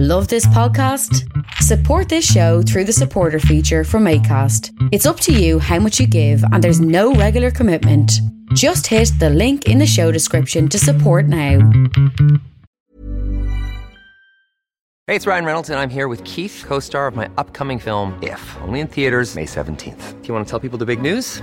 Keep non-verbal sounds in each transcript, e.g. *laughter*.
Love this podcast? Support this show through the supporter feature from ACAST. It's up to you how much you give, and there's no regular commitment. Just hit the link in the show description to support now. Hey, it's Ryan Reynolds, and I'm here with Keith, co star of my upcoming film, If, only in theaters, May 17th. Do you want to tell people the big news?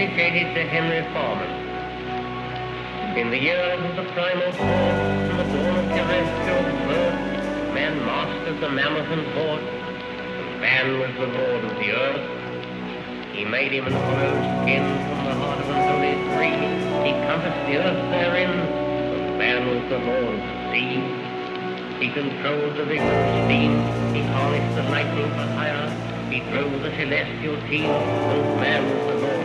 Dedicated to Henry Foreman. In the years of the primal and the dawn of terrestrial birth, man mastered the mammoth and horse, man was the lord of the earth. He made him an hollow skin from the heart of an holy tree. He compassed the earth therein, man was the lord of the sea. He controlled the vigor of steam. He harnessed the lightning for hire. He drove the celestial team. Man was the lord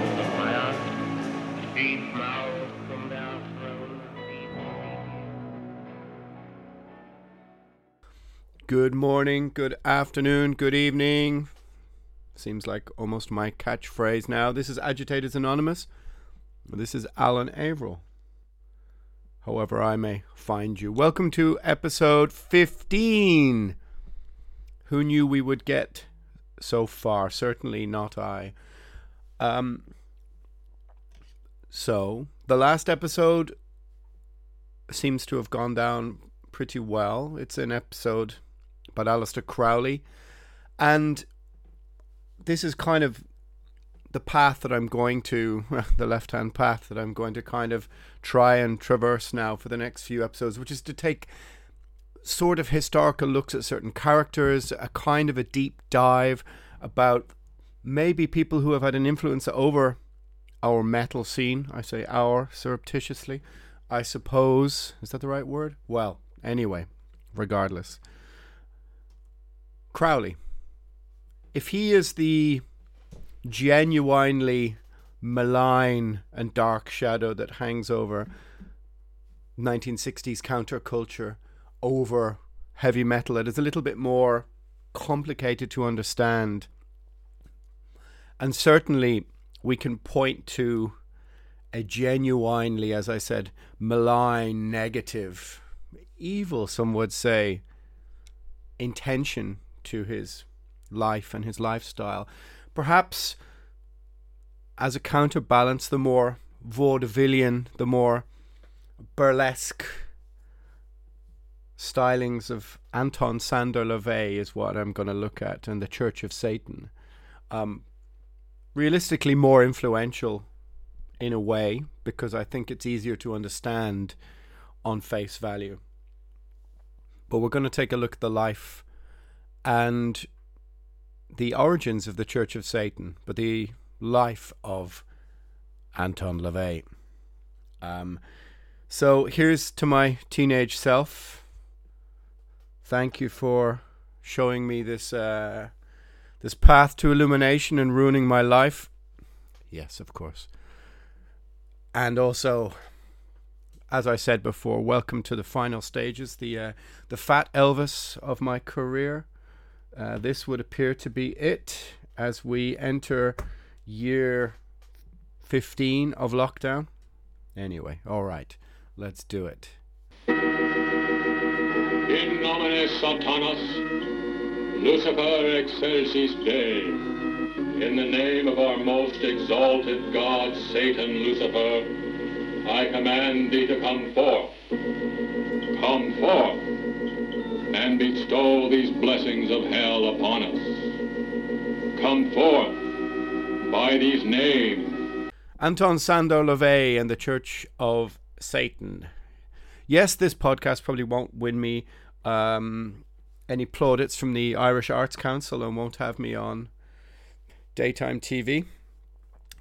Good morning, good afternoon, good evening. Seems like almost my catchphrase now. This is Agitators Anonymous. This is Alan Averill. However, I may find you. Welcome to episode 15. Who knew we would get so far? Certainly not I. Um, so, the last episode seems to have gone down pretty well. It's an episode about Aleister Crowley. And this is kind of the path that I'm going to, the left hand path that I'm going to kind of try and traverse now for the next few episodes, which is to take sort of historical looks at certain characters, a kind of a deep dive about maybe people who have had an influence over our metal scene. I say our surreptitiously. I suppose. Is that the right word? Well, anyway, regardless. Crowley. If he is the genuinely malign and dark shadow that hangs over 1960s counterculture over heavy metal, it is a little bit more complicated to understand. And certainly, we can point to a genuinely, as I said, malign, negative, evil, some would say, intention to his life and his lifestyle. Perhaps as a counterbalance, the more vaudevillian, the more burlesque stylings of Anton Szandor LaVey is what I'm going to look at, and the Church of Satan. Um, realistically, more influential in a way because I think it's easier to understand on face value. But we're going to take a look at the life and the origins of the Church of Satan, but the life of Anton LaVey. Um, so here's to my teenage self. Thank you for showing me this uh, this path to illumination and ruining my life. Yes, of course. And also, as I said before, welcome to the final stages, the uh, the fat Elvis of my career. Uh, this would appear to be it as we enter year 15 of lockdown. Anyway, all right, let's do it. In nomine Satanas, Lucifer excelsis Dei. In the name of our most exalted God, Satan Lucifer, I command thee to come forth. Come forth and bestow these blessings of hell upon us. Come forth by these names. Anton Szandor LaVey and the Church of Satan. Yes, this podcast probably won't win me um, any plaudits from the Irish Arts Council and won't have me on daytime TV.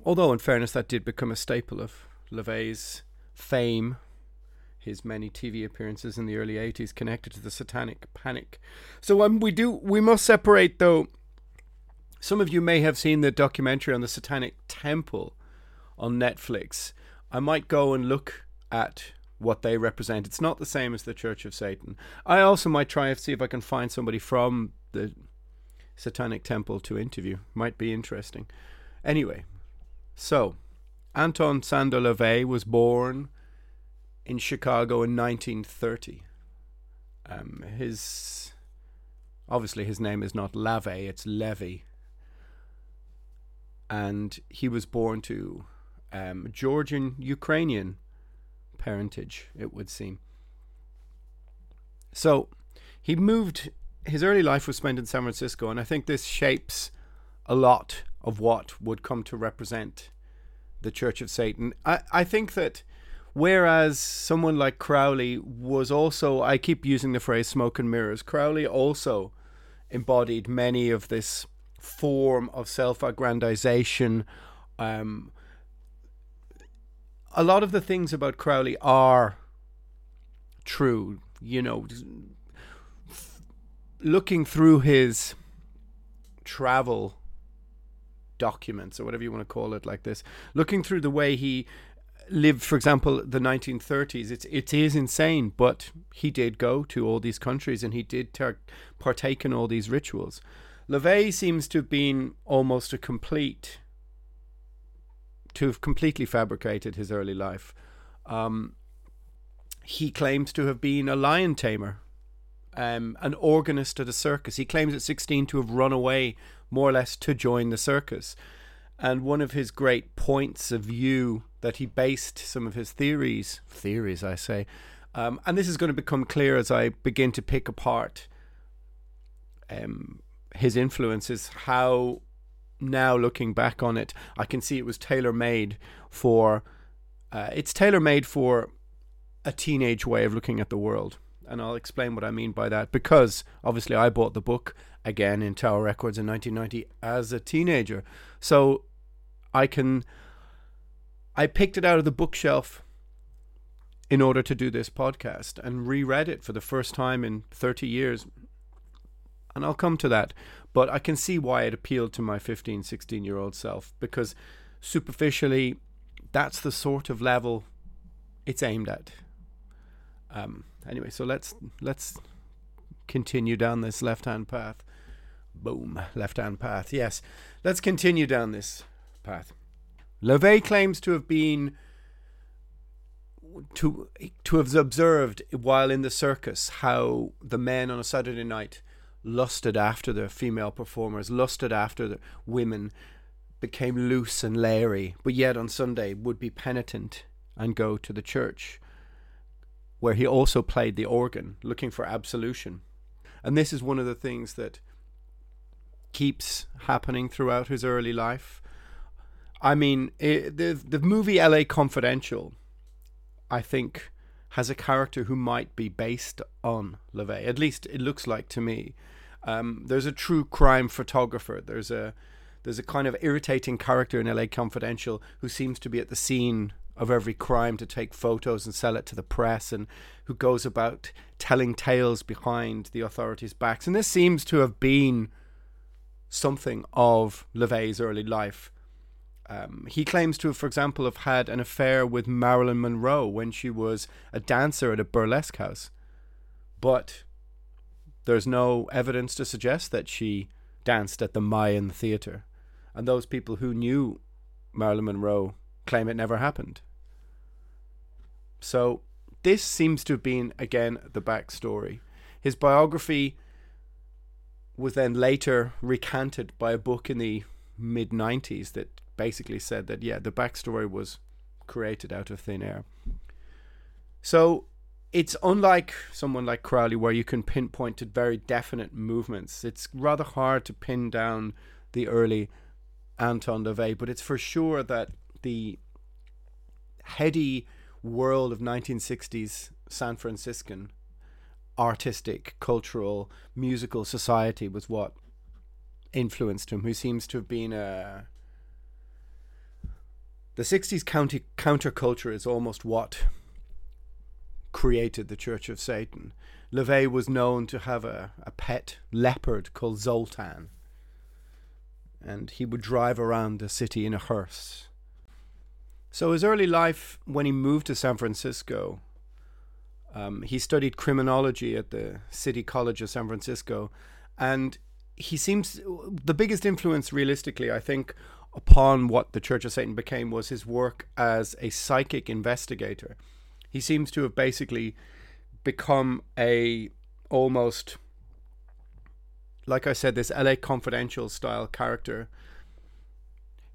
Although, in fairness, that did become a staple of LaVey's fame, his many TV appearances in the early 80s connected to the satanic panic. So um, we do we must separate though some of you may have seen the documentary on the Satanic Temple on Netflix. I might go and look at what they represent. It's not the same as the Church of Satan. I also might try and see if I can find somebody from the Satanic Temple to interview. Might be interesting. Anyway, so Anton Szandor LaVey was born in Chicago in 1930. Um, his obviously his name is not LaVey, it's Levy, and he was born to um, Georgian Ukrainian parentage, it would seem. So he moved. His early life was spent in San Francisco, and I think this shapes a lot of what would come to represent the Church of Satan. I, I think that whereas someone like Crowley was also, I keep using the phrase smoke and mirrors, Crowley also embodied many of this form of self aggrandization. Um, a lot of the things about Crowley are true, you know. Looking through his travel documents or whatever you want to call it like this looking through the way he lived for example the 1930s it's it is insane but he did go to all these countries and he did ter- partake in all these rituals LaVey seems to have been almost a complete to have completely fabricated his early life um, he claims to have been a lion tamer um, an organist at a circus. He claims at 16 to have run away more or less to join the circus. And one of his great points of view that he based some of his theories, theories I say, um, and this is going to become clear as I begin to pick apart um, his influences, how now looking back on it, I can see it was tailor made for, uh, it's tailor made for a teenage way of looking at the world and I'll explain what I mean by that because obviously I bought the book again in Tower Records in 1990 as a teenager. So I can I picked it out of the bookshelf in order to do this podcast and reread it for the first time in 30 years. And I'll come to that, but I can see why it appealed to my 15, 16 year old self because superficially that's the sort of level it's aimed at. Um, anyway, so let's let's continue down this left-hand path. Boom, left-hand path. Yes, let's continue down this path. LaVey claims to have been to to have observed while in the circus how the men on a Saturday night lusted after the female performers, lusted after the women, became loose and leery, but yet on Sunday would be penitent and go to the church where he also played the organ, looking for absolution. And this is one of the things that keeps happening throughout his early life. I mean, it, the the movie L.A. Confidential, I think, has a character who might be based on LaVey. At least it looks like to me. Um, there's a true crime photographer. There's a there's a kind of irritating character in LA Confidential who seems to be at the scene of every crime to take photos and sell it to the press and who goes about telling tales behind the authorities' backs. And this seems to have been something of LaVey's early life. Um, he claims to have, for example, have had an affair with Marilyn Monroe when she was a dancer at a burlesque house. But there's no evidence to suggest that she danced at the Mayan Theatre. And those people who knew Marilyn Monroe claim it never happened. So this seems to have been again the backstory. His biography was then later recanted by a book in the mid 90s that basically said that yeah the backstory was created out of thin air. So it's unlike someone like Crowley, where you can pinpoint to very definite movements. It's rather hard to pin down the early Anton LaVey, but it's for sure that the heady world of 1960s San Franciscan artistic, cultural, musical society was what influenced him, who seems to have been a. The 60s county counterculture is almost what created the Church of Satan. LaVey was known to have a, a pet leopard called Zoltan, and he would drive around the city in a hearse. So, his early life, when he moved to San Francisco, um, he studied criminology at the City College of San Francisco, and he seems the biggest influence, realistically, I think, upon what the Church of Satan became was his work as a psychic investigator. He seems to have basically become a almost, like I said, this LA Confidential style character.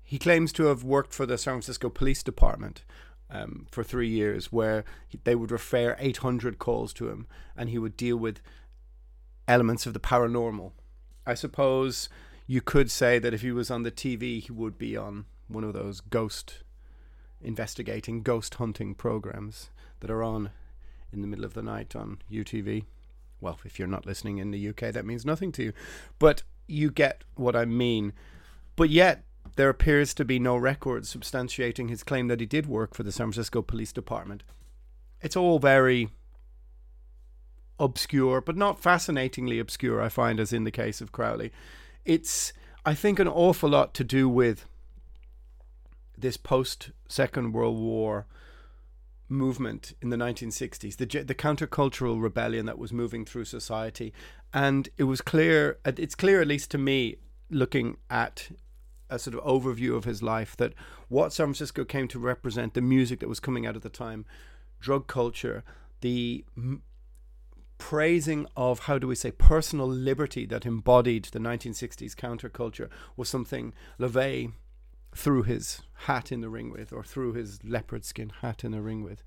He claims to have worked for the San Francisco Police Department, um, for three years, where they would refer 800 calls to him and he would deal with elements of the paranormal. I suppose you could say that if he was on the TV, he would be on one of those ghost investigating, ghost hunting programs that are on in the middle of the night on UTV. Well, if you're not listening in the UK, that means nothing to you. But you get what I mean. But yet, there appears to be no record substantiating his claim that he did work for the San Francisco Police Department. It's all very obscure, but not fascinatingly obscure, I find, as in the case of Crowley. It's, I think, an awful lot to do with this post Second World War movement in the 1960s, the, the countercultural rebellion that was moving through society. And it was clear, it's clear, at least to me, looking at a sort of overview of his life that what San Francisco came to represent, the music that was coming out at the time, drug culture, the praising of how do we say personal liberty that embodied the 1960s counterculture was something LaVey threw his hat in the ring with, or threw his leopard skin hat in the ring with.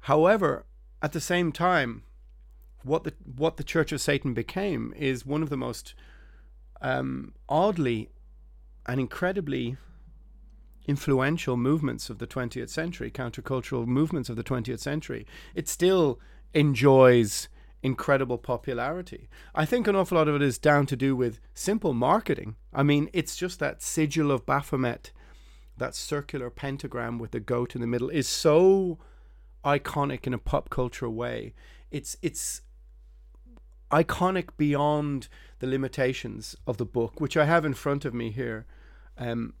However, at the same time, what the what the Church of Satan became is one of the most um, oddly and incredibly influential movements of the 20th century, countercultural movements of the 20th century, it still enjoys incredible popularity. I think an awful lot of it is down to do with simple marketing. I mean, it's just that sigil of Baphomet, that circular pentagram with the goat in the middle, is so iconic in a pop culture way. It's it's iconic beyond the limitations of the book, which I have in front of me here, um,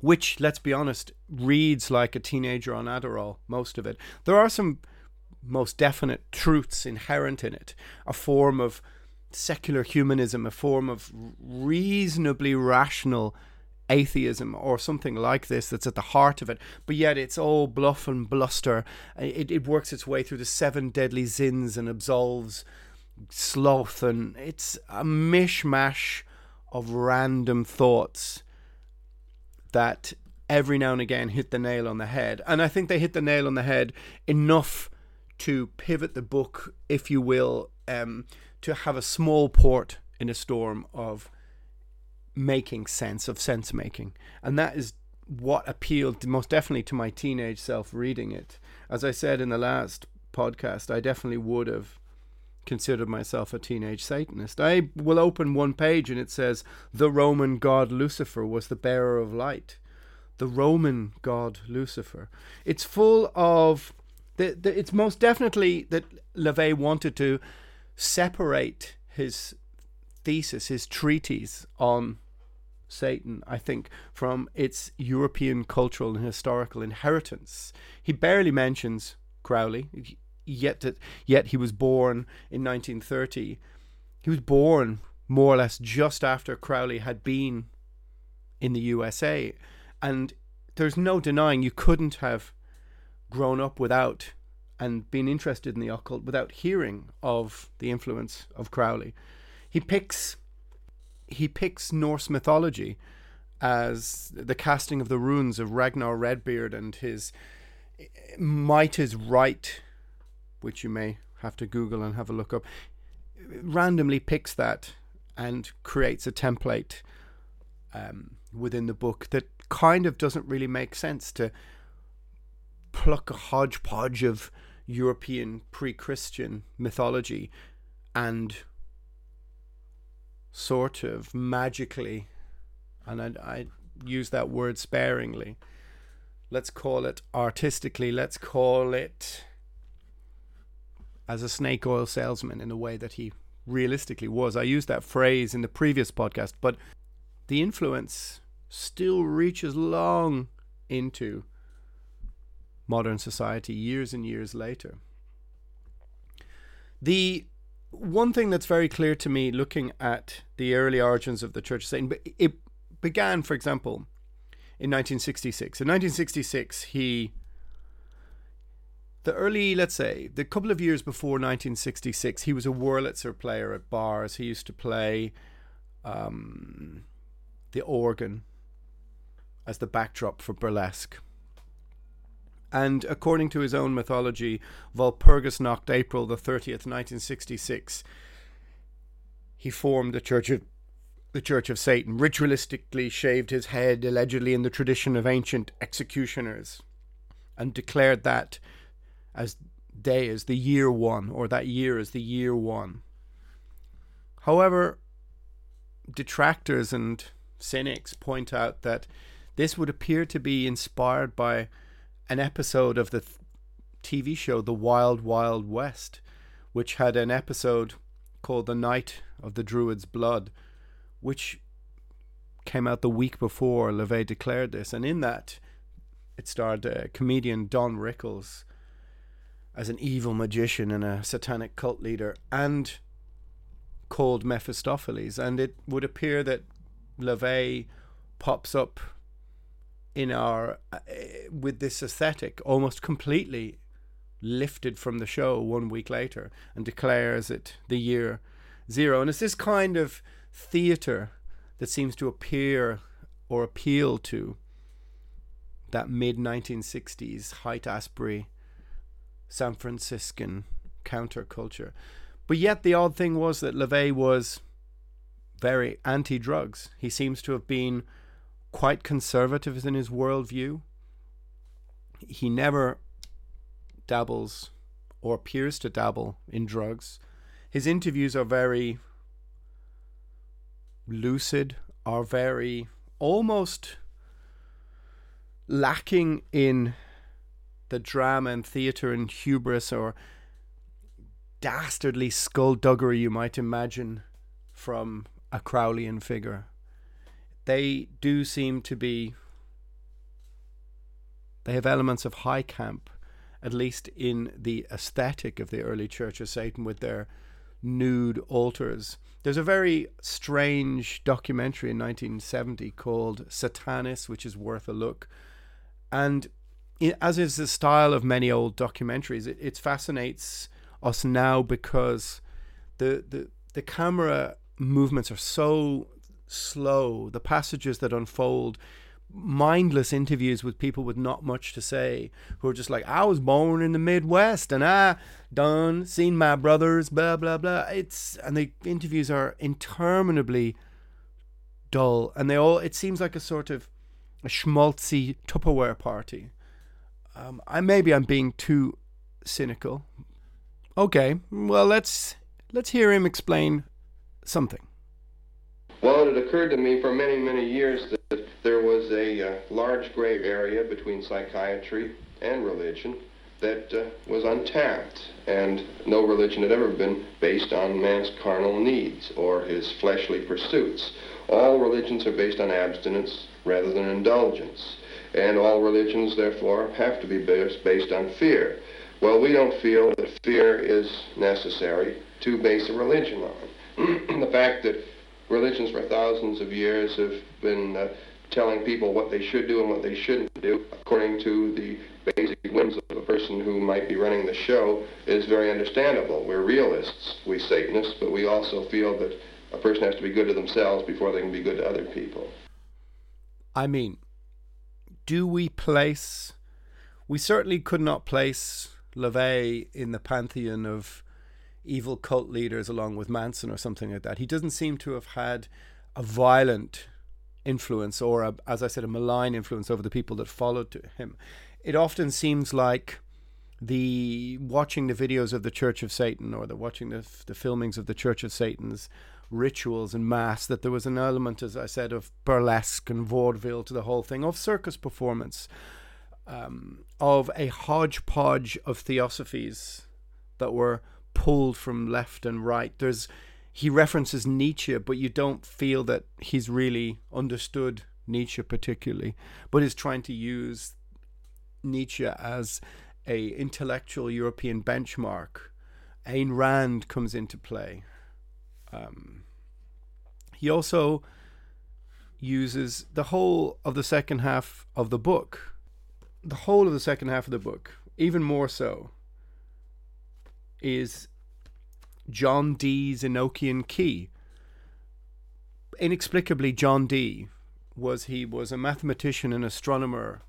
which, let's be honest, reads like a teenager on Adderall, most of it. There are some most definite truths inherent in it, a form of secular humanism, a form of reasonably rational atheism or something like this that's at the heart of it, but yet it's all bluff and bluster. It, it works its way through the seven deadly sins and absolves sloth, and it's a mishmash of random thoughts that every now and again hit the nail on the head. And I think they hit the nail on the head enough to pivot the book, if you will, um, to have a small port in a storm of making sense, of sense making. And that is what appealed most definitely to my teenage self reading it. As I said in the last podcast, I definitely would have considered myself a teenage Satanist. I will open one page and it says, The Roman god Lucifer was the bearer of light. The Roman god Lucifer. It's full of. The, the, it's most definitely that LaVey wanted to separate his thesis, his treatise on Satan, I think, from its European cultural and historical inheritance. He barely mentions Crowley yet that yet he was born in 1930. He was born more or less just after Crowley had been in the USA, and there's no denying you couldn't have grown up without and been interested in the occult without hearing of the influence of Crowley. He picks he picks Norse mythology as the casting of the runes of Ragnar Redbeard and his Might is Right, which you may have to Google and have a look up, randomly picks that and creates a template um, within the book that kind of doesn't really make sense to pluck a hodgepodge of European pre Christian mythology and sort of magically, and I, I use that word sparingly, let's call it artistically, let's call it as a snake oil salesman in a way that he realistically was. I used that phrase in the previous podcast, but the influence still reaches long into modern society years and years later. The one thing that's very clear to me looking at the early origins of the Church of Satan, but it began, for example, in 1966. In 1966, he, the early, let's say, the couple of years before 1966, he was a Wurlitzer player at bars. He used to play um, the organ as the backdrop for burlesque. And according to his own mythology, Walpurgisnacht, April the 30th, 1966, he formed the Church of the Church of Satan, ritualistically shaved his head, allegedly in the tradition of ancient executioners, and declared that as day as the year one, or that year as the year one. However, detractors and cynics point out that this would appear to be inspired by an episode of the TV show The Wild Wild West, which had an episode called The Night of the Druid's Blood, which came out the week before LaVey declared this. And in that, it starred uh, comedian Don Rickles as an evil magician and a satanic cult leader, and called Mephistopheles. And it would appear that LaVey pops up in our uh, with this aesthetic almost completely lifted from the show one week later and declares it the year zero. And it's this kind of theater that seems to appear or appeal to that mid 1960s Haight Ashbury San Franciscan counterculture. But yet the odd thing was that LaVey was very anti drugs he seems to have been quite conservative in his worldview. He never dabbles or appears to dabble in drugs. His interviews are very lucid, are very almost lacking in the drama and theatre and hubris or dastardly skullduggery you might imagine from a Crowleyan figure they do seem to be they have elements of high camp at least in the aesthetic of the early church of satan with their nude altars. There's a very strange documentary in 1970 called satanis which is worth a look. And as is the style of many old documentaries it, it fascinates us now because the, the the camera movements are so slow, the passages that unfold, mindless interviews with people with not much to say, who are just like, I was born in the Midwest and I done seen my brothers, blah blah blah. It's and the interviews are interminably dull, and they all. It seems like a sort of a schmaltzy Tupperware party. Um, I maybe I'm being too cynical. Okay, well let's let's hear him explain something. Well, it had occurred to me for many, many years that there was a uh, large gray area between psychiatry and religion that uh, was untapped, and no religion had ever been based on man's carnal needs or his fleshly pursuits. All religions are based on abstinence rather than indulgence, and all religions, therefore, have to be based, based on fear. Well, we don't feel that fear is necessary to base a religion on. *clears throat* the fact that religions for thousands of years have been uh, telling people what they should do and what they shouldn't do according to the basic whims of a person who might be running the show is very understandable. We're realists, we Satanists, but we also feel that a person has to be good to themselves before they can be good to other people. I mean, do we place we certainly could not place LaVey in the pantheon of evil cult leaders along with Manson or something like that. He doesn't seem to have had a violent influence or, a, as I said, a malign influence over the people that followed him. It often seems like the watching the videos of the Church of Satan or the watching the the filmings of the Church of Satan's rituals and mass that there was an element, as I said, of burlesque and vaudeville to the whole thing, of circus performance, um, of a hodgepodge of theosophies that were pulled from left and right. There's he references Nietzsche, but you don't feel that he's really understood Nietzsche particularly, but is trying to use Nietzsche as a intellectual European benchmark. Ayn Rand comes into play. Um, he also uses the whole of the second half of the book, the whole of the second half of the book, even more so, is John Dee's Enochian key. Inexplicably, John Dee was he was a mathematician and astronomer,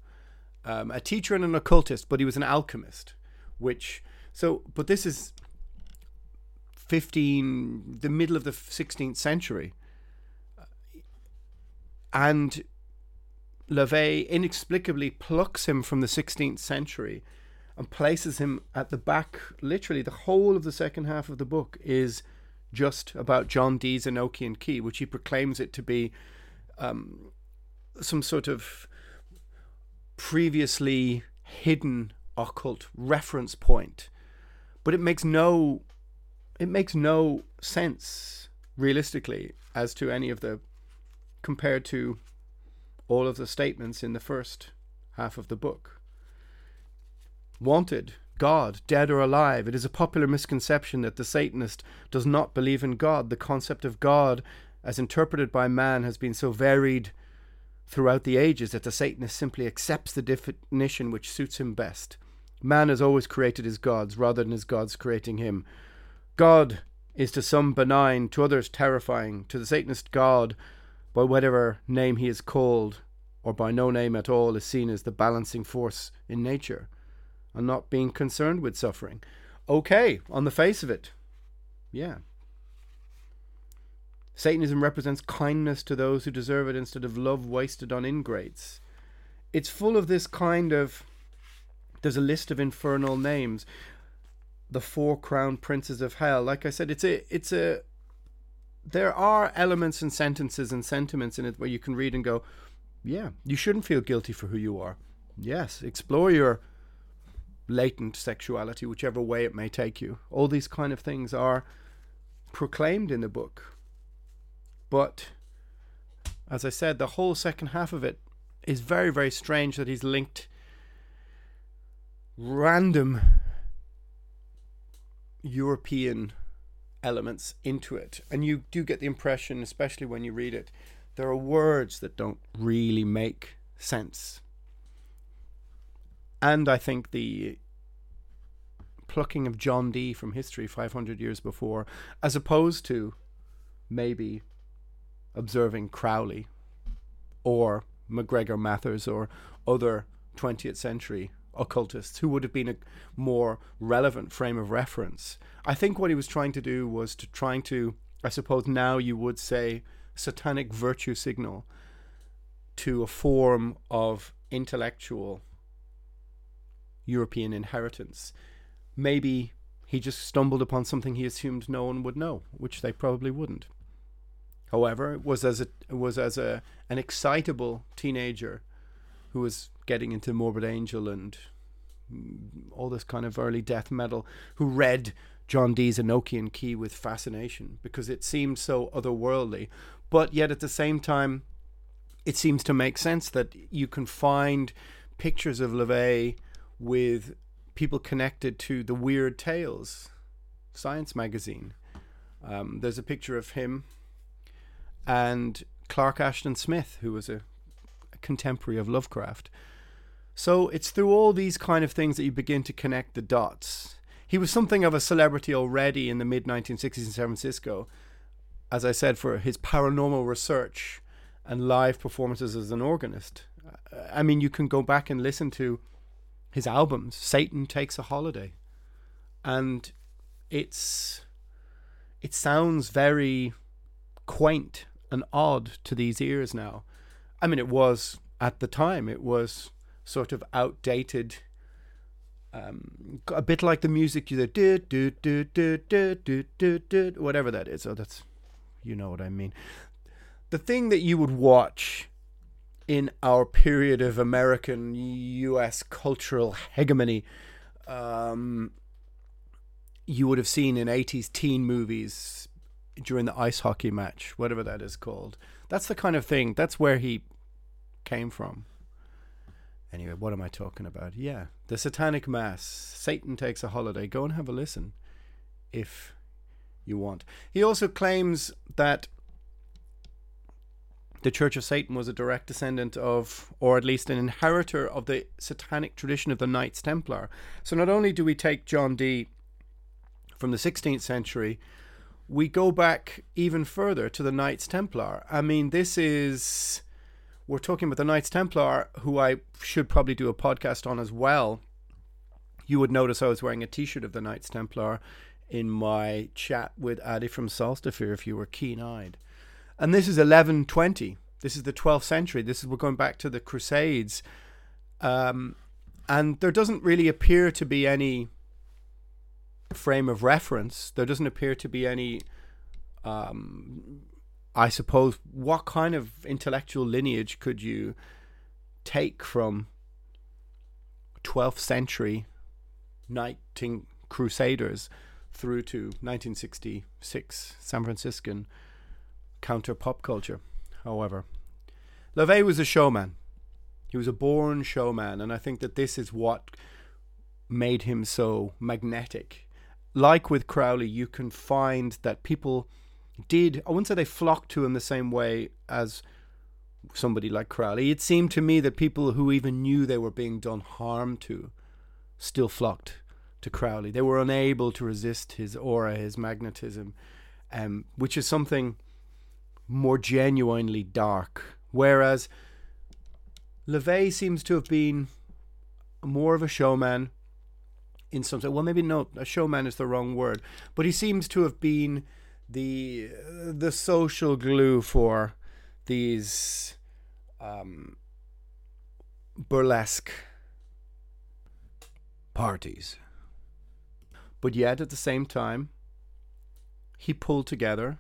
um, a teacher and an occultist, but he was an alchemist. Which so, but this is fifteen, the middle of the sixteenth century, and LaVey inexplicably plucks him from the sixteenth century and places him at the back. Literally, the whole of the second half of the book is just about John Dee's Enochian key, which he proclaims it to be um, some sort of previously hidden occult reference point. But it makes no it makes no sense realistically as to any of the compared to all of the statements in the first half of the book. Wanted, God, dead or alive. It is a popular misconception that the Satanist does not believe in God. The concept of God, as interpreted by man, has been so varied throughout the ages that the Satanist simply accepts the definition which suits him best. Man has always created his gods rather than his gods creating him. God is to some benign, to others terrifying. To the Satanist, God, by whatever name he is called, or by no name at all, is seen as the balancing force in nature and not being concerned with suffering. Okay, on the face of it, yeah. Satanism represents kindness to those who deserve it instead of love wasted on ingrates. It's full of this kind of. There's a list of infernal names. The four crown princes of hell. Like I said, it's a it's a there are elements and sentences and sentiments in it where you can read and go, yeah, you shouldn't feel guilty for who you are. Yes, explore your latent sexuality, whichever way it may take you. All these kind of things are proclaimed in the book. But as I said, the whole second half of it is very, very strange that he's linked random European elements into it. And you do get the impression, especially when you read it, there are words that don't really make sense and I think the plucking of John Dee from history 500 years before, as opposed to maybe observing Crowley or MacGregor Mathers or other 20th century occultists who would have been a more relevant frame of reference. I think what he was trying to do was to trying to, I suppose now you would say, satanic virtue signal to a form of intellectual European inheritance. Maybe he just stumbled upon something he assumed no one would know, which they probably wouldn't. However, it was as a it was as a an excitable teenager who was getting into Morbid Angel and mm, all this kind of early death metal, who read John Dee's Enochian Key with fascination because it seemed so otherworldly, but yet at the same time, it seems to make sense that you can find pictures of LaVey with people connected to the Weird Tales science magazine. Um, there's a picture of him and Clark Ashton Smith, who was a, a, contemporary of Lovecraft. So it's through all these kind of things that you begin to connect the dots. He was something of a celebrity already in the mid 1960s in San Francisco, as I said, for his paranormal research and live performances as an organist. I mean, you can go back and listen to his albums, Satan Takes a Holiday. And it's it sounds very quaint and odd to these ears now. I mean, it was at the time, it was sort of outdated. Um, a bit like the music you do do do do do do do do whatever that is. Oh, that's you know what I mean. The thing that you would watch in our period of American U.S. cultural hegemony, um, you would have seen in 80s teen movies during the ice hockey match, whatever that is called. That's the kind of thing, that's where he came from. Anyway, what am I talking about? Yeah, the Satanic Mass. Satan takes a holiday. Go and have a listen if you want. He also claims that the Church of Satan was a direct descendant of, or at least an inheritor of the satanic tradition of the Knights Templar. So not only do we take John Dee from the 16th century, we go back even further to the Knights Templar. I mean, this is. We're talking about the Knights Templar, who I should probably do a podcast on as well. You would notice I was wearing a t shirt of the Knights Templar in my chat with Addy from Solstafir if you were keen eyed. And this is 1120. This is the 12th century. This is we're going back to the Crusades. Um, and there doesn't really appear to be any frame of reference. There doesn't appear to be any, um, I suppose, what kind of intellectual lineage could you take from 12th century knighting crusaders through to 1966 San Franciscan counter pop culture. However, LaVey was a showman. He was a born showman, and I think that this is what made him so magnetic. Like with Crowley, you can find that people did, I wouldn't say they flocked to him the same way as somebody like Crowley. It seemed to me that people who even knew they were being done harm to still flocked to Crowley. They were unable to resist his aura, his magnetism, um, which is something more genuinely dark. Whereas LaVey seems to have been more of a showman in some sense. Well, maybe no, a showman is the wrong word, but he seems to have been the the social glue for these um, burlesque parties. But yet, at the same time, he pulled together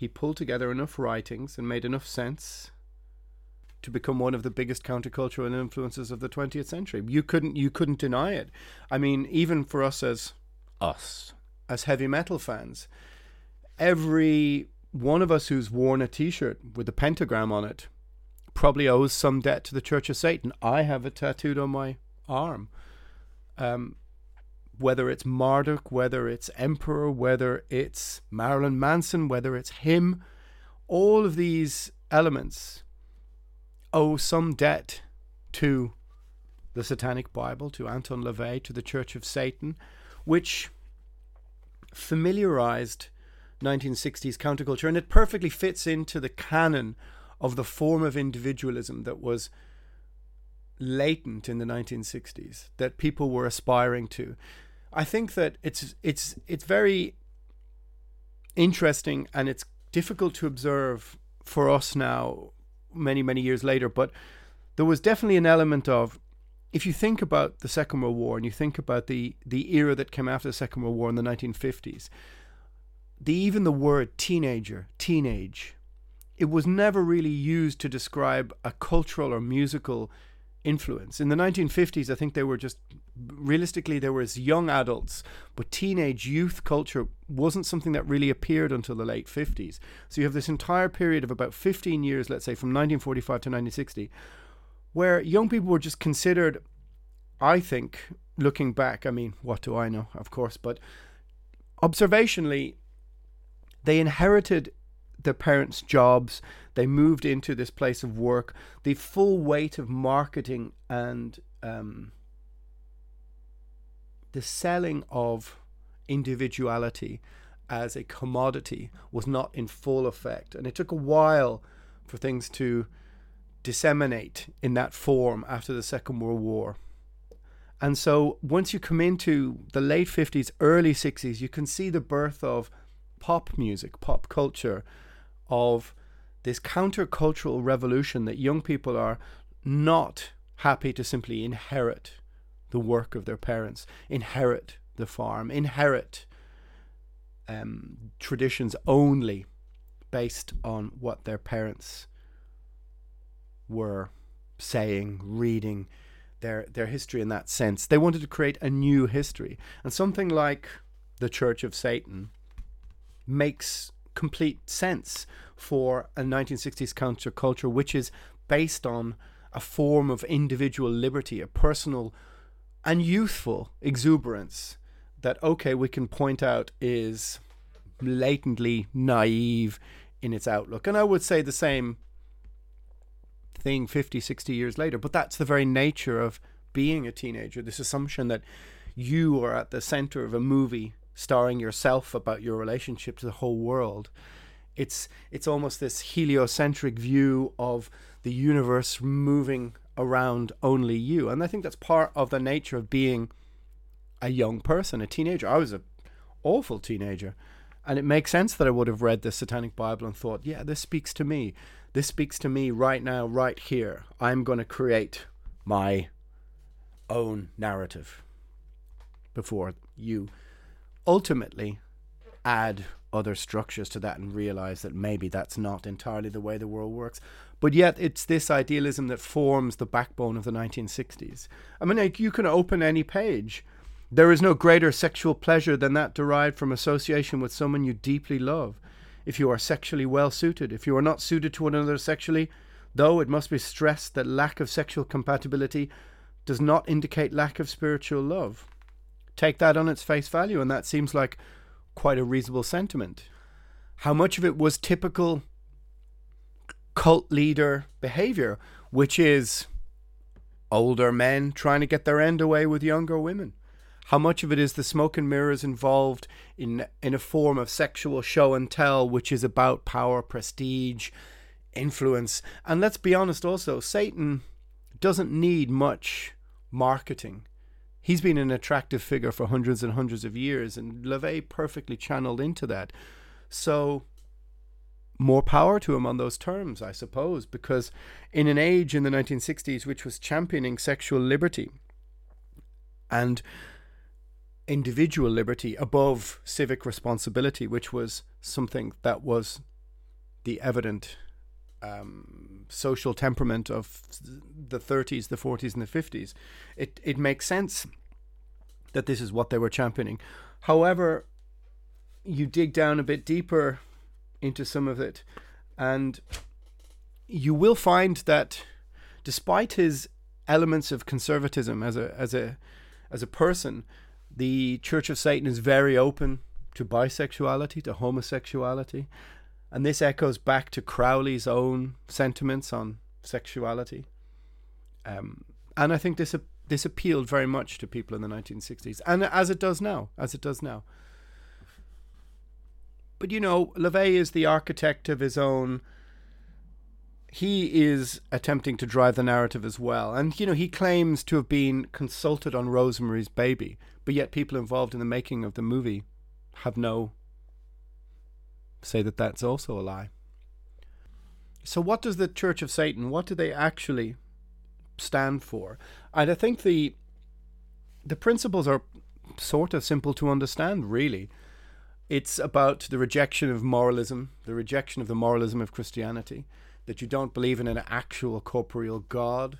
he pulled together enough writings and made enough sense to become one of the biggest countercultural influences of the 20th century. You couldn't you couldn't deny it. I mean, even for us as us as heavy metal fans, every one of us who's worn a t-shirt with a pentagram on it probably owes some debt to the Church of Satan. I have it tattooed on my arm. Um, whether it's Marduk, whether it's Emperor, whether it's Marilyn Manson, whether it's him, all of these elements owe some debt to the Satanic Bible, to Anton LaVey, to the Church of Satan, which familiarized 1960s counterculture, and it perfectly fits into the canon of the form of individualism that was latent in the 1960s, that people were aspiring to. I think that it's it's it's very interesting and it's difficult to observe for us now many many years later but there was definitely an element of if you think about the second world war and you think about the the era that came after the second world war in the 1950s the even the word teenager teenage it was never really used to describe a cultural or musical influence. In the 1950s, I think they were just realistically they were as young adults, but teenage youth culture wasn't something that really appeared until the late 50s. So you have this entire period of about 15 years, let's say from 1945 to 1960, where young people were just considered I think looking back, I mean, what do I know, of course, but observationally they inherited their parents' jobs. They moved into this place of work. The full weight of marketing and um, the selling of individuality as a commodity was not in full effect. And it took a while for things to disseminate in that form after the Second World War. And so once you come into the late 50s, early 60s, you can see the birth of pop music, pop culture, of this countercultural revolution that young people are not happy to simply inherit the work of their parents, inherit the farm, inherit um, traditions only based on what their parents were saying, reading, their their history in that sense. They wanted to create a new history, and something like the Church of Satan makes complete sense for a 1960s counterculture, which is based on a form of individual liberty, a personal and youthful exuberance that okay we can point out is latently naive in its outlook and i would say the same thing 50, 60 years later. But that's the very nature of being a teenager this assumption that you are at the center of a movie starring yourself about your relationship to the whole world. It's it's almost this heliocentric view of the universe moving around only you. And I think that's part of the nature of being a young person, a teenager. I was a awful teenager. And it makes sense that I would have read the Satanic Bible and thought, yeah, this speaks to me. This speaks to me right now, right here. I'm going to create my own narrative before you ultimately add other structures to that and realize that maybe that's not entirely the way the world works. But yet, it's this idealism that forms the backbone of the 1960s. I mean, like, you can open any page. There is no greater sexual pleasure than that derived from association with someone you deeply love if you are sexually well suited. If you are not suited to one another sexually, though it must be stressed that lack of sexual compatibility does not indicate lack of spiritual love. Take that on its face value, and that seems like quite a reasonable sentiment. How much of it was typical cult leader behavior, which is older men trying to get their end away with younger women? How much of it is the smoke and mirrors involved in in a form of sexual show and tell, which is about power, prestige, influence? And let's be honest, also, Satan doesn't need much marketing. He's been an attractive figure for hundreds and hundreds of years, and LaVey perfectly channeled into that. So, more power to him on those terms, I suppose, because in an age in the 1960s which was championing sexual liberty and individual liberty above civic responsibility, which was something that was the evident um, social temperament of the 30s, the 40s, and the 50s. It it makes sense that this is what they were championing. However, you dig down a bit deeper into some of it, and you will find that despite his elements of conservatism as a as a as a person, the Church of Satan is very open to bisexuality, to homosexuality, and this echoes back to Crowley's own sentiments on sexuality. Um, and I think this this appealed very much to people in the 1960s, and as it does now, as it does now. But you know, LaVey is the architect of his own he is attempting to drive the narrative as well. And, you know, he claims to have been consulted on Rosemary's Baby, but yet people involved in the making of the movie have no. Say that that's also a lie. So, what does the Church of Satan, what do they actually stand for? And I think the the principles are sort of simple to understand, really. It's about the rejection of moralism, the rejection of the moralism of Christianity that you don't believe in an actual corporeal God.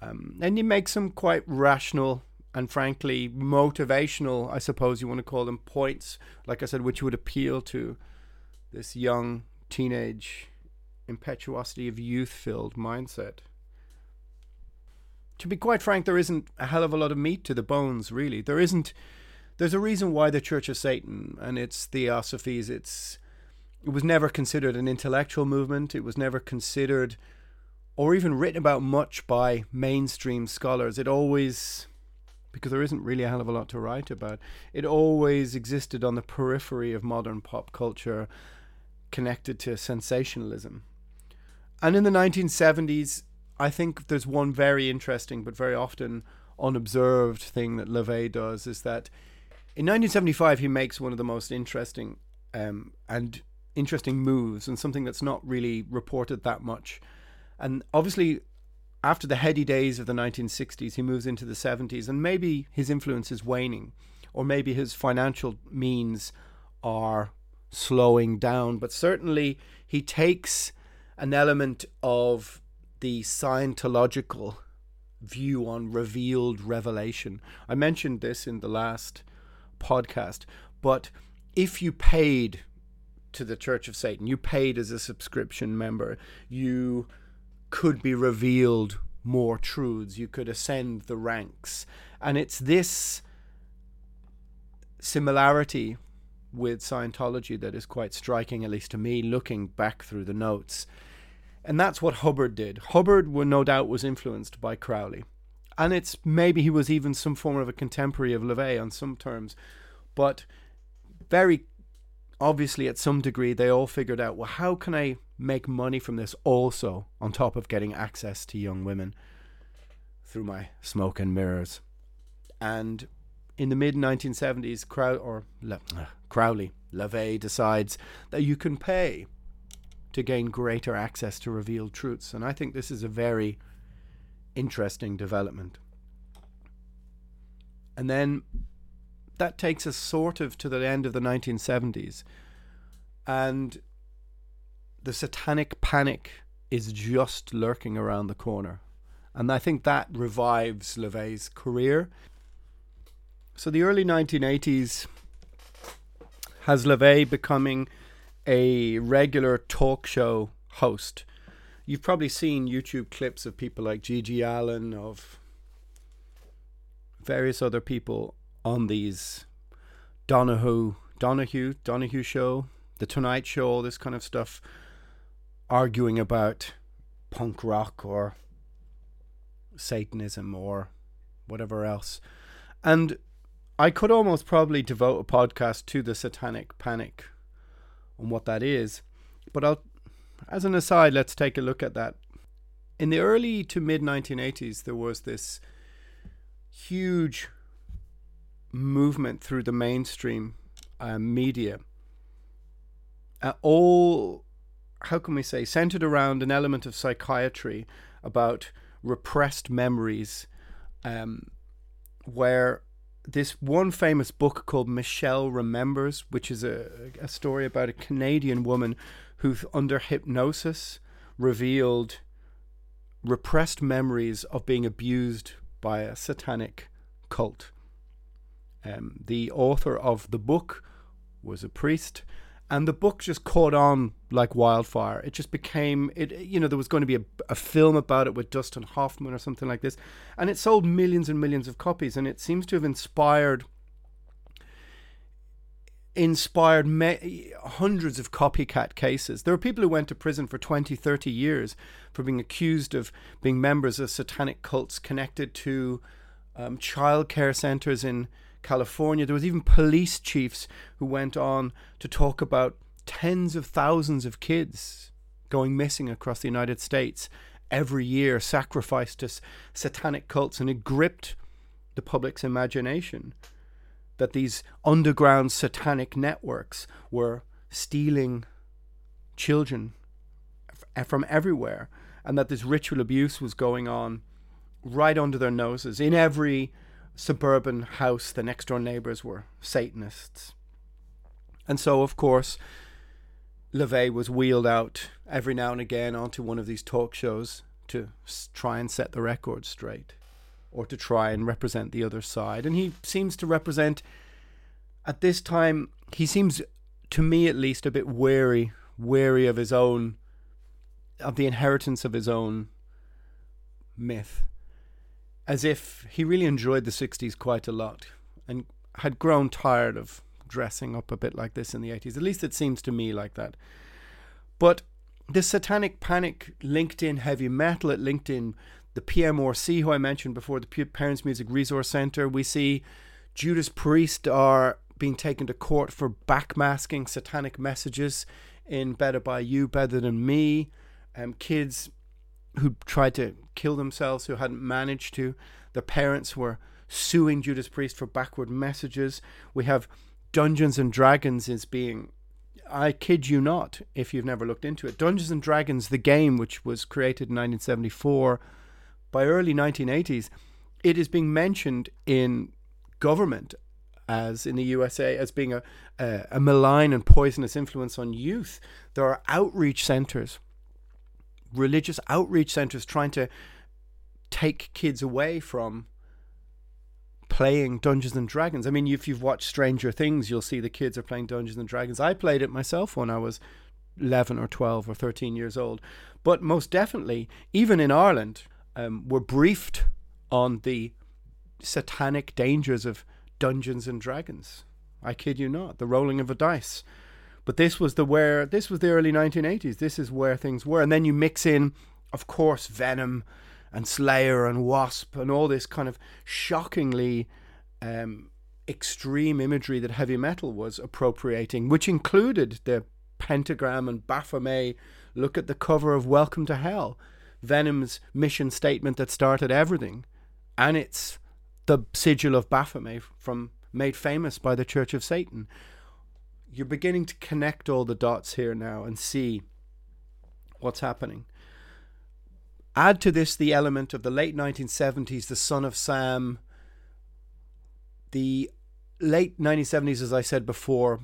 Um, and you make some quite rational and frankly motivational, I suppose you want to call them, points, like I said, which would appeal to this young teenage impetuosity of youth filled mindset. To be quite frank, there isn't a hell of a lot of meat to the bones, really. There isn't. There's a reason why the Church of Satan and its theosophies, its it was never considered an intellectual movement. It was never considered or even written about much by mainstream scholars. It always, because there isn't really a hell of a lot to write about, it always existed on the periphery of modern pop culture connected to sensationalism. And in the 1970s, I think there's one very interesting but very often unobserved thing that LaVey does is that in 1975 he makes one of the most interesting um, and interesting moves and something that's not really reported that much. And obviously, after the heady days of the 1960s, he moves into the 70s, and maybe his influence is waning, or maybe his financial means are slowing down. But certainly, he takes an element of the Scientological view on revealed revelation. I mentioned this in the last podcast, but if you paid to the Church of Satan, you paid as a subscription member, you could be revealed more truths, you could ascend the ranks. And it's this similarity with Scientology that is quite striking, at least to me, looking back through the notes. And that's what Hubbard did. Hubbard, no doubt, was influenced by Crowley. And it's maybe he was even some form of a contemporary of LaVey on some terms. But very obviously, at some degree, they all figured out well, how can I make money from this also, on top of getting access to young women through my smoke and mirrors? And in the mid 1970s, Crow- or Le- Crowley, LaVey decides that you can pay to gain greater access to revealed truths. And I think this is a very interesting development. And then that takes us sort of to the end of the 1970s. And the satanic panic is just lurking around the corner. And I think that revives LaVey's career. So the early 1980s has LaVey becoming a regular talk show host. You've probably seen YouTube clips of people like GG Allin, of various other people on these Donahue, Donahue, Donahue show, The Tonight Show, all this kind of stuff, arguing about punk rock or Satanism or whatever else. And I could almost probably devote a podcast to the satanic panic and what that is. But I'll, as an aside, let's take a look at that. In the early to mid 1980s, there was this huge movement through the mainstream uh, media. Uh, all, how can we say, centered around an element of psychiatry about repressed memories, um, where this one famous book called Michelle Remembers, which is a, a story about a Canadian woman who, under hypnosis, revealed repressed memories of being abused by a satanic cult. Um, the author of the book was a priest, and the book just caught on like wildfire. It just became it. You know, there was going to be a, a film about it with Dustin Hoffman or something like this, and it sold millions and millions of copies, and it seems to have inspired inspired me- hundreds of copycat cases. There are people who went to prison for 20, 30 years for being accused of being members of satanic cults connected to um, child care centers in California. There was even police chiefs who went on to talk about tens of thousands of kids going missing across the United States every year, sacrificed to satanic cults, and it gripped the public's imagination that these underground satanic networks were stealing children eh, from everywhere, and that this ritual abuse was going on right under their noses in every suburban house, the next door neighbors were Satanists. And so, of course, LaVey was wheeled out every now and again onto one of these talk shows to try and set the record straight or to try and represent the other side. And he seems to represent, at this time, he seems, to me at least, a bit wary, wary of his own, of the inheritance of his own myth as if he really enjoyed the 60s quite a lot and had grown tired of dressing up a bit like this in the 80s. At least it seems to me like that. But this satanic panic linked in heavy metal, it linked in the PMRC, who I mentioned before, the Parents Music Resource Center. We see Judas Priest are being taken to court for backmasking satanic messages in Better By You, Better Than Me. Um, kids who tried to kill themselves who hadn't managed to. The parents were suing Judas Priest for backward messages. We have Dungeons and Dragons is being I kid you not, if you've never looked into it. Dungeons and Dragons, the game, which was created in 1974, by early 1980s, it is being mentioned in government as in the USA as being a, a, a malign and poisonous influence on youth. There are outreach centers, religious outreach centers trying to take kids away from playing Dungeons and Dragons. I mean, if you've watched Stranger Things, you'll see the kids are playing Dungeons and Dragons. I played it myself when I was 11 or 12 or 13 years old. But most definitely, even in Ireland, um, we're briefed on the satanic dangers of Dungeons and Dragons. I kid you not, the rolling of a dice. But this was the where this was the early 1980s. This is where things were, and then you mix in, of course, Venom and Slayer and Wasp and all this kind of shockingly um, extreme imagery that heavy metal was appropriating, which included the pentagram and Baphomet. Look at the cover of Welcome to Hell, Venom's mission statement that started everything, and it's the sigil of Baphomet from made famous by the Church of Satan. You're beginning to connect all the dots here now and see what's happening. Add to this the element of the late 1970s, the Son of Sam, the late 1970s, as I said before,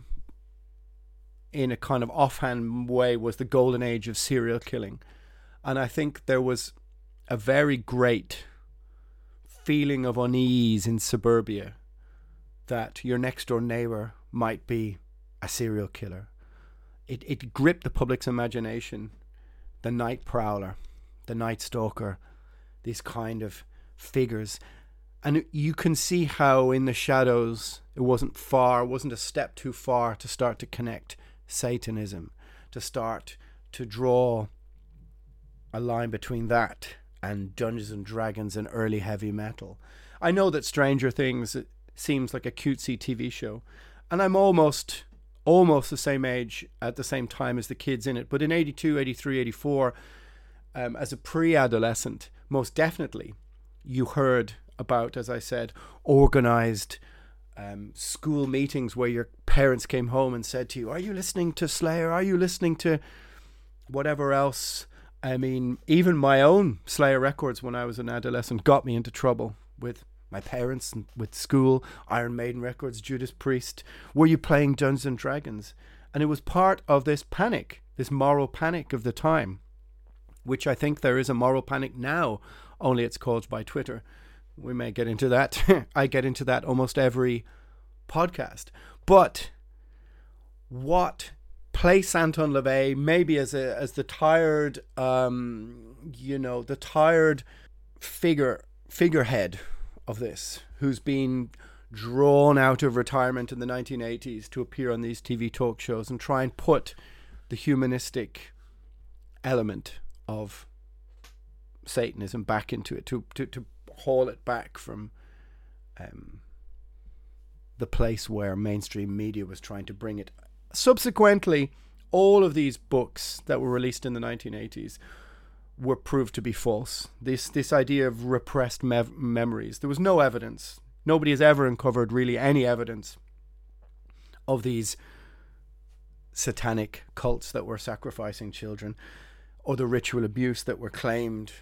in a kind of offhand way, was the golden age of serial killing. And I think there was a very great feeling of unease in suburbia that your next door neighbor might be a serial killer. It, it gripped the public's imagination, the night prowler the Night Stalker, these kind of figures. And you can see how in the shadows it wasn't far, wasn't a step too far to start to connect Satanism, to start to draw a line between that and Dungeons and Dragons and early heavy metal. I know that Stranger Things seems like a cutesy TV show, and I'm almost almost the same age at the same time as the kids in it. But in 82, 83, 84, um, as a pre adolescent, most definitely, you heard about, as I said, organized um, school meetings where your parents came home and said to you, Are you listening to Slayer? Are you listening to whatever else? I mean, even my own Slayer records when I was an adolescent got me into trouble with my parents with school, Iron Maiden records, Judas Priest. Were you playing Dungeons and Dragons? And it was part of this panic, this moral panic of the time which I think there is a moral panic now, only it's caused by Twitter. We may get into that. *laughs* I get into that almost every podcast. But what place Anton LaVey maybe as a as the tired um you know the tired figure figurehead of this who's been drawn out of retirement in the 1980s to appear on these TV talk shows and try and put the humanistic element of Satanism back into it, to to, to haul it back from um, the place where mainstream media was trying to bring it. Subsequently, all of these books that were released in the 1980s were proved to be false. This this idea of repressed mev- memories. There was no evidence. Nobody has ever uncovered really any evidence of these satanic cults that were sacrificing children or the ritual abuse that were claimed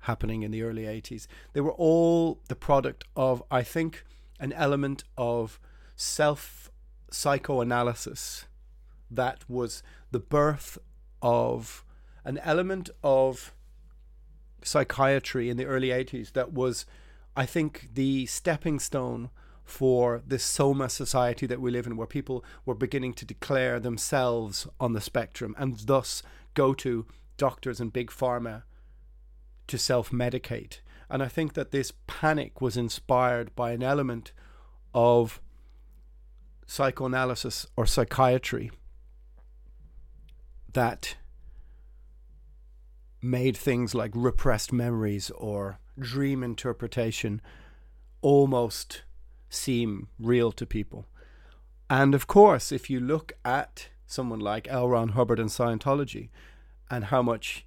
happening in the early 80s. They were all the product of, I think, an element of self psychoanalysis that was the birth of an element of psychiatry in the early 80s that was, I think, the stepping stone for this soma society that we live in, where people were beginning to declare themselves on the spectrum and thus go to doctors and big pharma to self medicate. And I think that this panic was inspired by an element of psychoanalysis or psychiatry that made things like repressed memories or dream interpretation almost seem real to people. And of course, if you look at someone like L. Ron Hubbard and Scientology and how much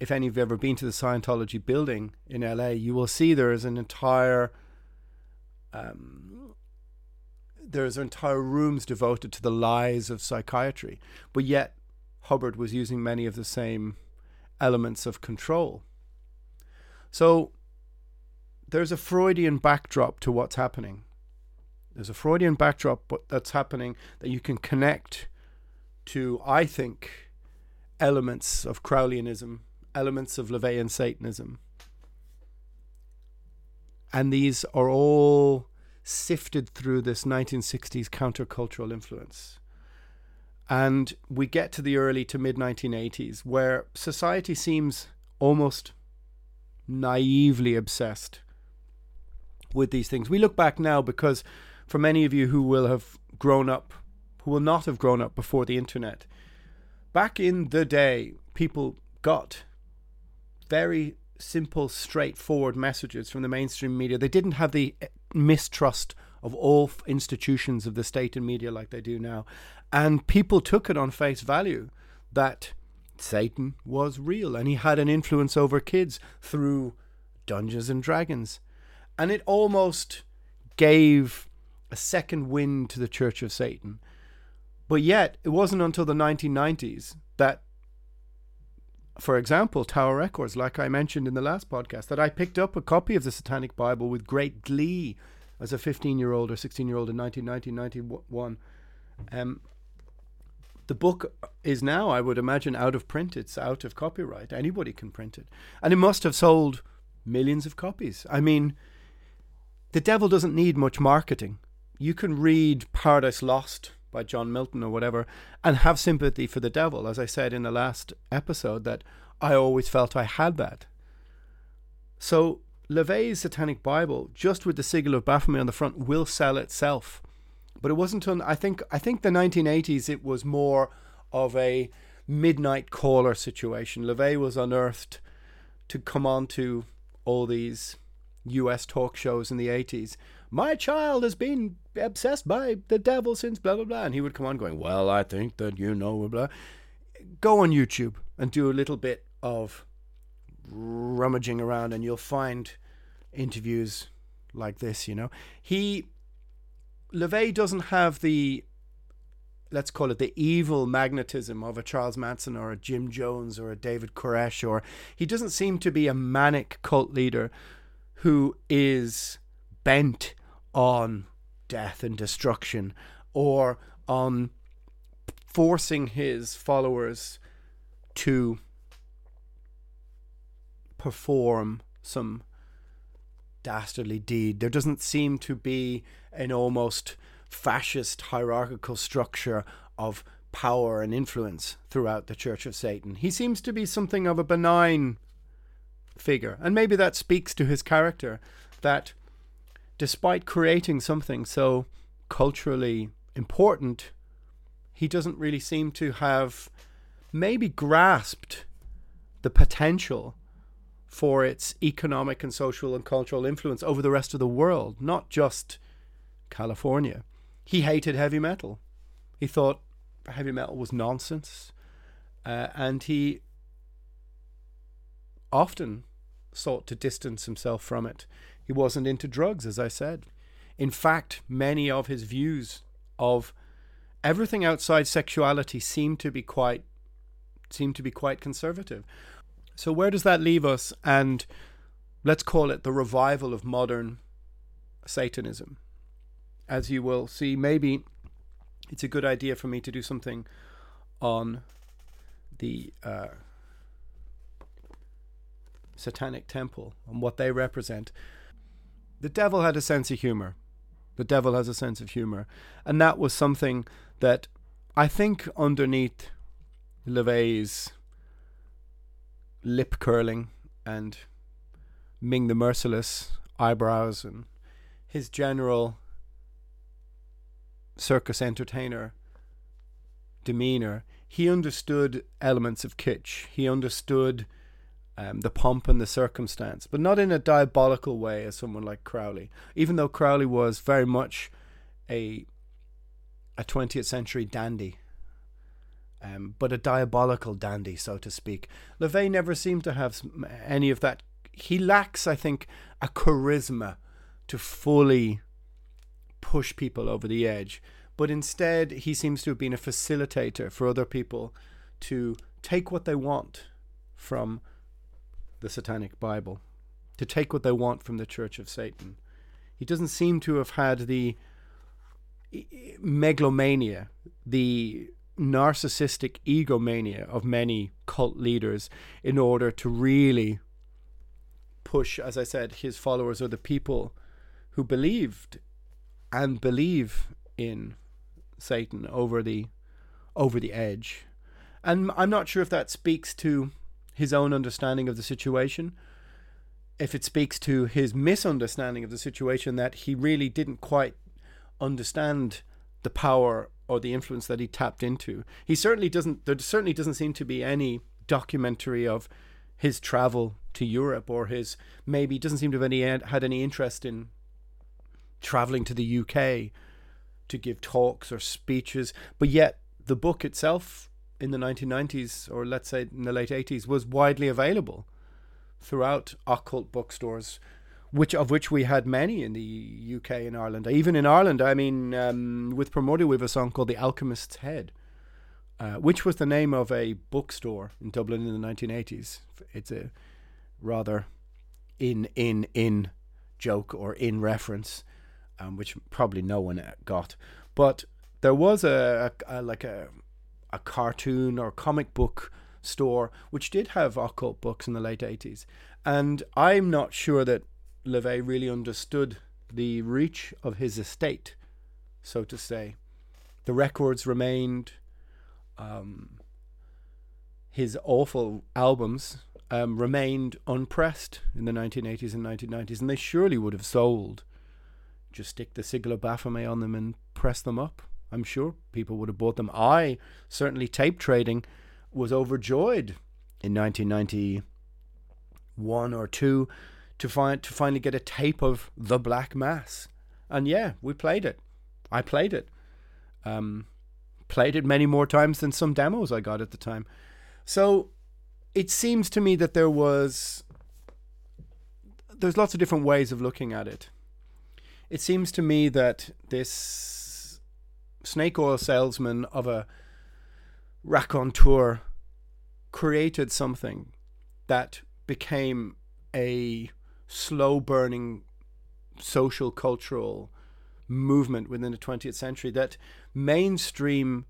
if any of you have ever been to the Scientology building in LA, you will see there is an entire um, there's entire rooms devoted to the lies of psychiatry, but yet Hubbard was using many of the same elements of control. So there's a Freudian backdrop to what's happening. There's a Freudian backdrop that's happening that you can connect to, I think, elements of Crowleyanism elements of LaVeyan Satanism. And these are all sifted through this 1960s countercultural influence. And we get to the early to mid 1980s where society seems almost naively obsessed with these things. We look back now because for many of you who will have grown up, who will not have grown up before the internet, back in the day, people got very simple, straightforward messages from the mainstream media. They didn't have the mistrust of all institutions of the state and media like they do now. And people took it on face value that Satan was real and he had an influence over kids through Dungeons and Dragons. And it almost gave a second wind to the Church of Satan. But yet, it wasn't until the 1990s that for example, Tower Records, like I mentioned in the last podcast, that I picked up a copy of the Satanic Bible with great glee as a 15 year old or 16 year old in 1991. Um, the book is now, I would imagine, out of print. It's out of copyright. Anybody can print it. And it must have sold millions of copies. I mean, the devil doesn't need much marketing. You can read Paradise Lost by John Milton or whatever, and have sympathy for the devil. As I said in the last episode, that I always felt I had that. So LaVey's Satanic Bible, just with the sigil of Baphomet on the front, will sell itself. But it wasn't until I think I think the 1980s it was more of a midnight caller situation. LaVey was unearthed to come on to all these US talk shows in the 80s my child has been obsessed by the devil since blah blah blah. And he would come on going well i think that you know blah, blah. Go on youtube and do a little bit of rummaging around and you'll find interviews like this you know. He LaVey doesn't have the let's call it the evil magnetism of a Charles Manson or a Jim Jones or a David Koresh or he doesn't seem to be a manic cult leader who is bent on death and destruction or on forcing his followers to perform some dastardly deed. There doesn't seem to be an almost fascist hierarchical structure of power and influence throughout the Church of Satan. He seems to be something of a benign figure. And maybe that speaks to his character that despite creating something so culturally important, he doesn't really seem to have maybe grasped the potential for its economic and social and cultural influence over the rest of the world, not just California. He hated heavy metal. He thought heavy metal was nonsense. Uh, and he often sought to distance himself from it. He wasn't into drugs, as I said. In fact, many of his views of everything outside sexuality seemed to be quite seem to be quite conservative. So where does that leave us? And let's call it the revival of modern Satanism. As you will see, maybe it's a good idea for me to do something on the uh, Satanic Temple and what they represent the devil had a sense of humor. The devil has a sense of humor. And that was something that I think underneath LaVey's lip curling and Ming the Merciless eyebrows and his general circus entertainer demeanor, he understood elements of kitsch. He understood um, the pomp and the circumstance, but not in a diabolical way as someone like Crowley. Even though Crowley was very much a a 20th century dandy, um, but a diabolical dandy, so to speak. LaVey never seemed to have any of that. He lacks, I think, a charisma to fully push people over the edge, but instead he seems to have been a facilitator for other people to take what they want from the Satanic Bible, to take what they want from the Church of Satan. He doesn't seem to have had the megalomania, the narcissistic egomania of many cult leaders in order to really push, as I said, his followers or the people who believed and believe in Satan over the over the edge. And I'm not sure if that speaks to his own understanding of the situation, if it speaks to his misunderstanding of the situation that he really didn't quite understand the power or the influence that he tapped into. He certainly doesn't. There certainly doesn't seem to be any documentary of his travel to Europe or his maybe doesn't seem to have any had any interest in traveling to the UK to give talks or speeches. But yet the book itself in the 1990s or let's say in the late 80s was widely available throughout occult bookstores which of which we had many in the UK and Ireland. Even in Ireland, I mean, um, with Primordial, we have a song called "The Alchemist's Head," uh, which was the name of a bookstore in Dublin in the 1980s. It's a rather in in in joke or in reference, um, which probably no one got. But there was a, a, a like a a cartoon or comic book store which did have occult books in the late 80s and i'm not sure that LaVey really understood the reach of his estate, so to say. The records remained. Um, his awful albums um, remained unpressed in the 1980s and 1990s, and they surely would have sold. Just stick the sigil of Baphomet on them and press them up. I'm sure people would have bought them. I certainly tape trading was overjoyed in 1991 or two to find to finally get a tape of the Black Mass. And yeah, we played it. I played it. Um, played it many more times than some demos I got at the time. So it seems to me that there was there's lots of different ways of looking at it. It seems to me that this snake oil salesman of a raconteur created something that became a slow burning social cultural movement within the 20th century that mainstream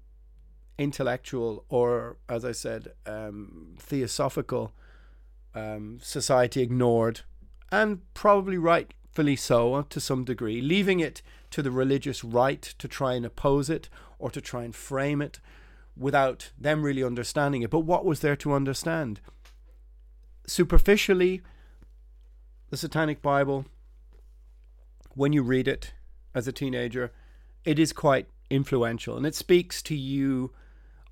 intellectual or as i said um, theosophical um, society ignored and probably rightfully so uh, to some degree leaving it to the religious right to try and oppose it or to try and frame it without them really understanding it. But what was there to understand? Superficially the Satanic Bible, when you read it as a teenager, it is quite influential and it speaks to you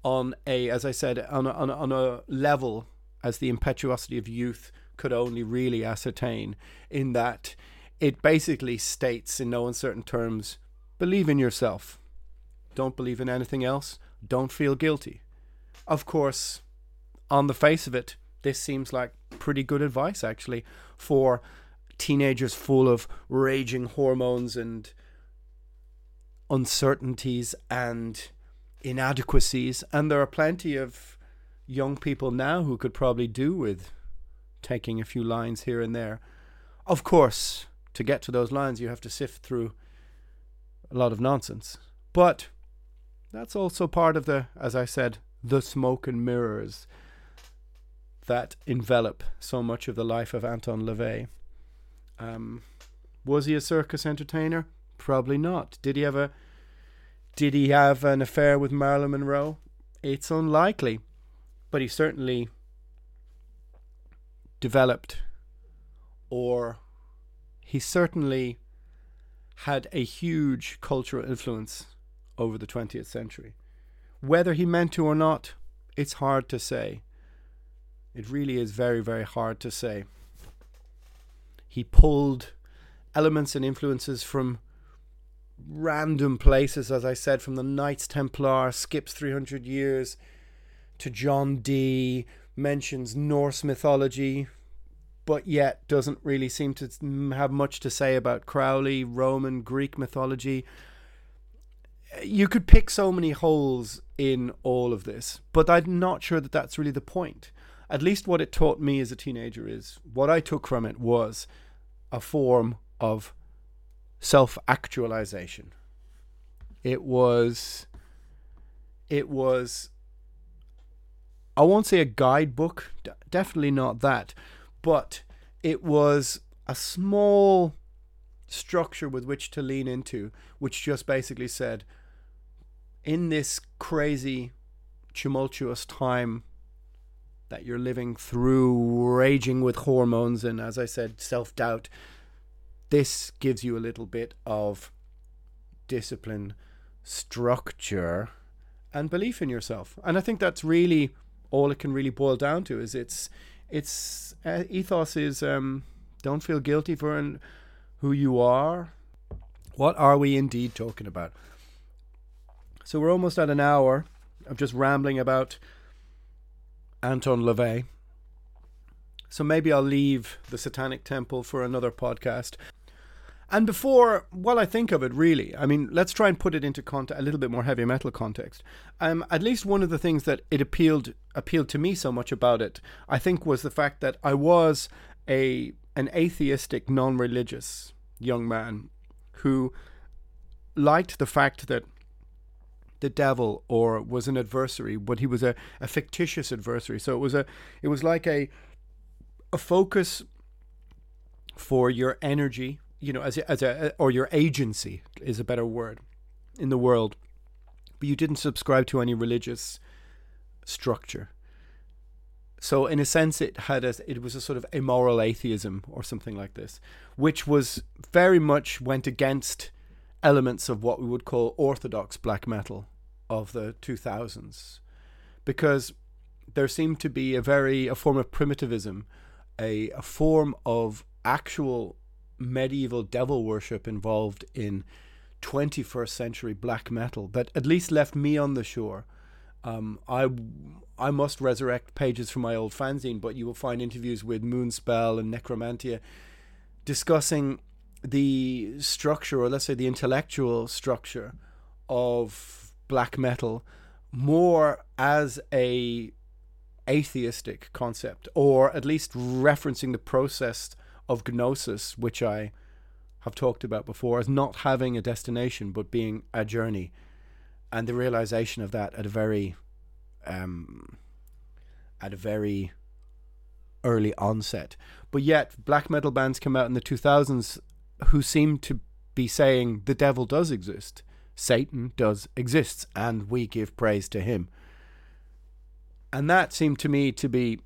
on a, as I said, on a, on a, on a level as the impetuosity of youth could only really ascertain, in that it basically states in no uncertain terms believe in yourself, don't believe in anything else, don't feel guilty. Of course, on the face of it, this seems like pretty good advice actually for teenagers full of raging hormones and uncertainties and inadequacies. And there are plenty of young people now who could probably do with taking a few lines here and there. Of course to get to those lines you have to sift through a lot of nonsense but that's also part of the as i said the smoke and mirrors that envelop so much of the life of Anton LaVey. Um, was he a circus entertainer? Probably not. Did he a did he have an affair with Marilyn Monroe? It's unlikely. But he certainly developed or he certainly had a huge cultural influence over the 20th century. Whether he meant to or not, it's hard to say. It really is very, very hard to say. He pulled elements and influences from random places, as I said, from the Knights Templar, skips 300 years, to John Dee, mentions Norse mythology, but yet doesn't really seem to have much to say about Crowley, Roman, Greek mythology. You could pick so many holes in all of this, but I'm not sure that that's really the point. At least what it taught me as a teenager is what I took from it was a form of self actualization. It was, it was, I won't say a guidebook, definitely not that, but it was a small structure with which to lean into, which just basically said, in this crazy, tumultuous time that you're living through, raging with hormones and, as I said, self doubt, this gives you a little bit of discipline, structure, and belief in yourself. And I think that's really all it can really boil down to is it's it's uh, ethos is um, don't feel guilty for an, who you are. What are we indeed talking about? So we're almost at an hour of just rambling about Anton LaVey. So maybe I'll leave the Satanic Temple for another podcast. And before, while I think of it, really, I mean, let's try and put it into context, a little bit more heavy metal context. Um, at least one of the things that it appealed appealed to me so much about it, I think, was the fact that I was a an atheistic, non-religious young man who liked the fact that the devil or was an adversary, but he was a, a fictitious adversary. So it was a it was like a a focus for your energy you know, as a, as a or your agency is a better word in the world, but you didn't subscribe to any religious structure. So in a sense, it had a, it was a sort of immoral atheism or something like this, which was very much went against elements of what we would call orthodox black metal of the 2000s, because there seemed to be a very a form of primitivism, a, a form of actual medieval devil worship involved in 21st century black metal that at least left me on the shore. Um, I I must resurrect pages from my old fanzine, but you will find interviews with Moonspell and Necromantia discussing the structure, or let's say the intellectual structure of black metal, more as a atheistic concept, or at least referencing the process of gnosis, which I have talked about before, as not having a destination but being a journey, and the realization of that at a very, um, at a very early onset. But yet, black metal bands come out in the 2000s who seem to be saying the devil does exist, Satan does exist, and we give praise to him. And that seemed to me to be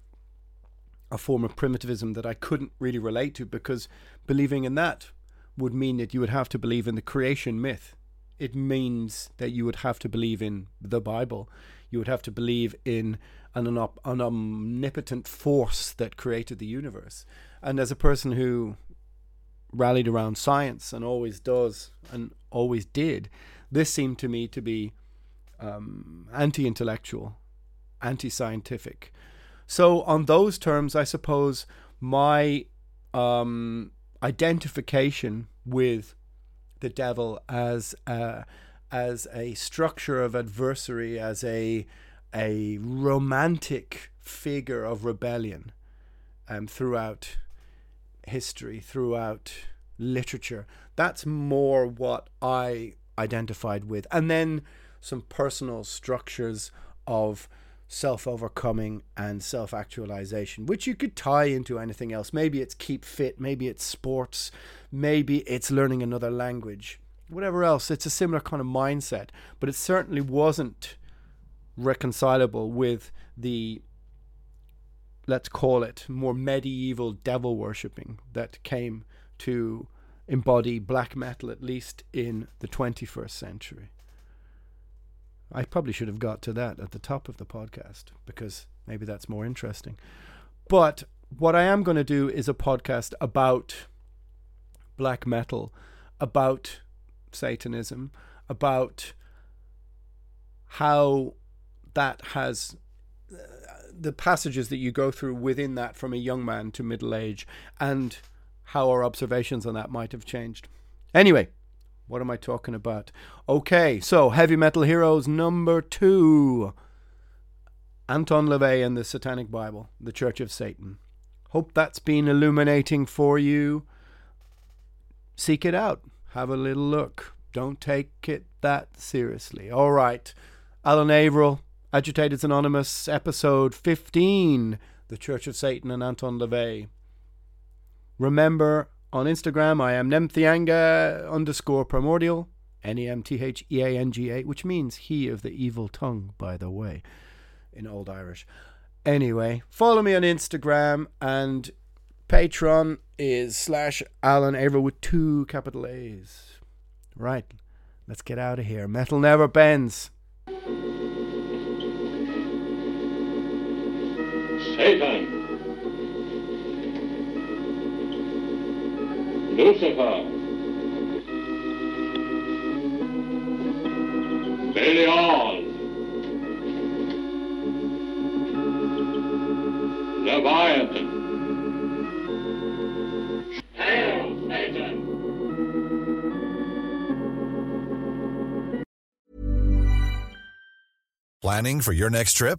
a form of primitivism that I couldn't really relate to because believing in that would mean that you would have to believe in the creation myth. It means that you would have to believe in the Bible. You would have to believe in an, an omnipotent force that created the universe. And as a person who rallied around science and always does and always did, this seemed to me to be um, anti intellectual, anti scientific. So, on those terms, I suppose my um, identification with the devil as a, as a structure of adversary, as a a romantic figure of rebellion um, throughout history, throughout literature. That's more what I identified with, and then some personal structures of self overcoming and self actualization, which you could tie into anything else. Maybe it's keep fit, maybe it's sports, maybe it's learning another language, whatever else. It's a similar kind of mindset, but it certainly wasn't reconcilable with the let's call it more medieval devil worshipping that came to embody black metal at least in the 21st century. I probably should have got to that at the top of the podcast because maybe that's more interesting. But what I am going to do is a podcast about black metal, about Satanism, about how that has uh, the passages that you go through within that from a young man to middle age and how our observations on that might have changed. Anyway, what am I talking about? Okay, so Heavy Metal Heroes number two Anton LaVey and the Satanic Bible, the Church of Satan. Hope that's been illuminating for you. Seek it out, have a little look. Don't take it that seriously. All right. Alan Averill, Agitators Anonymous, episode 15 The Church of Satan and Anton LaVey. Remember, on Instagram, I am Nemtheanga underscore primordial, N E M T H E A N G A, which means he of the evil tongue, by the way, in Old Irish. Anyway, follow me on Instagram and Patreon is slash Alan Averill with two capital A's. Right, let's get out of here. Metal never bends. Satan, Lucifer, Belial, Leviathan. Planning for your next trip?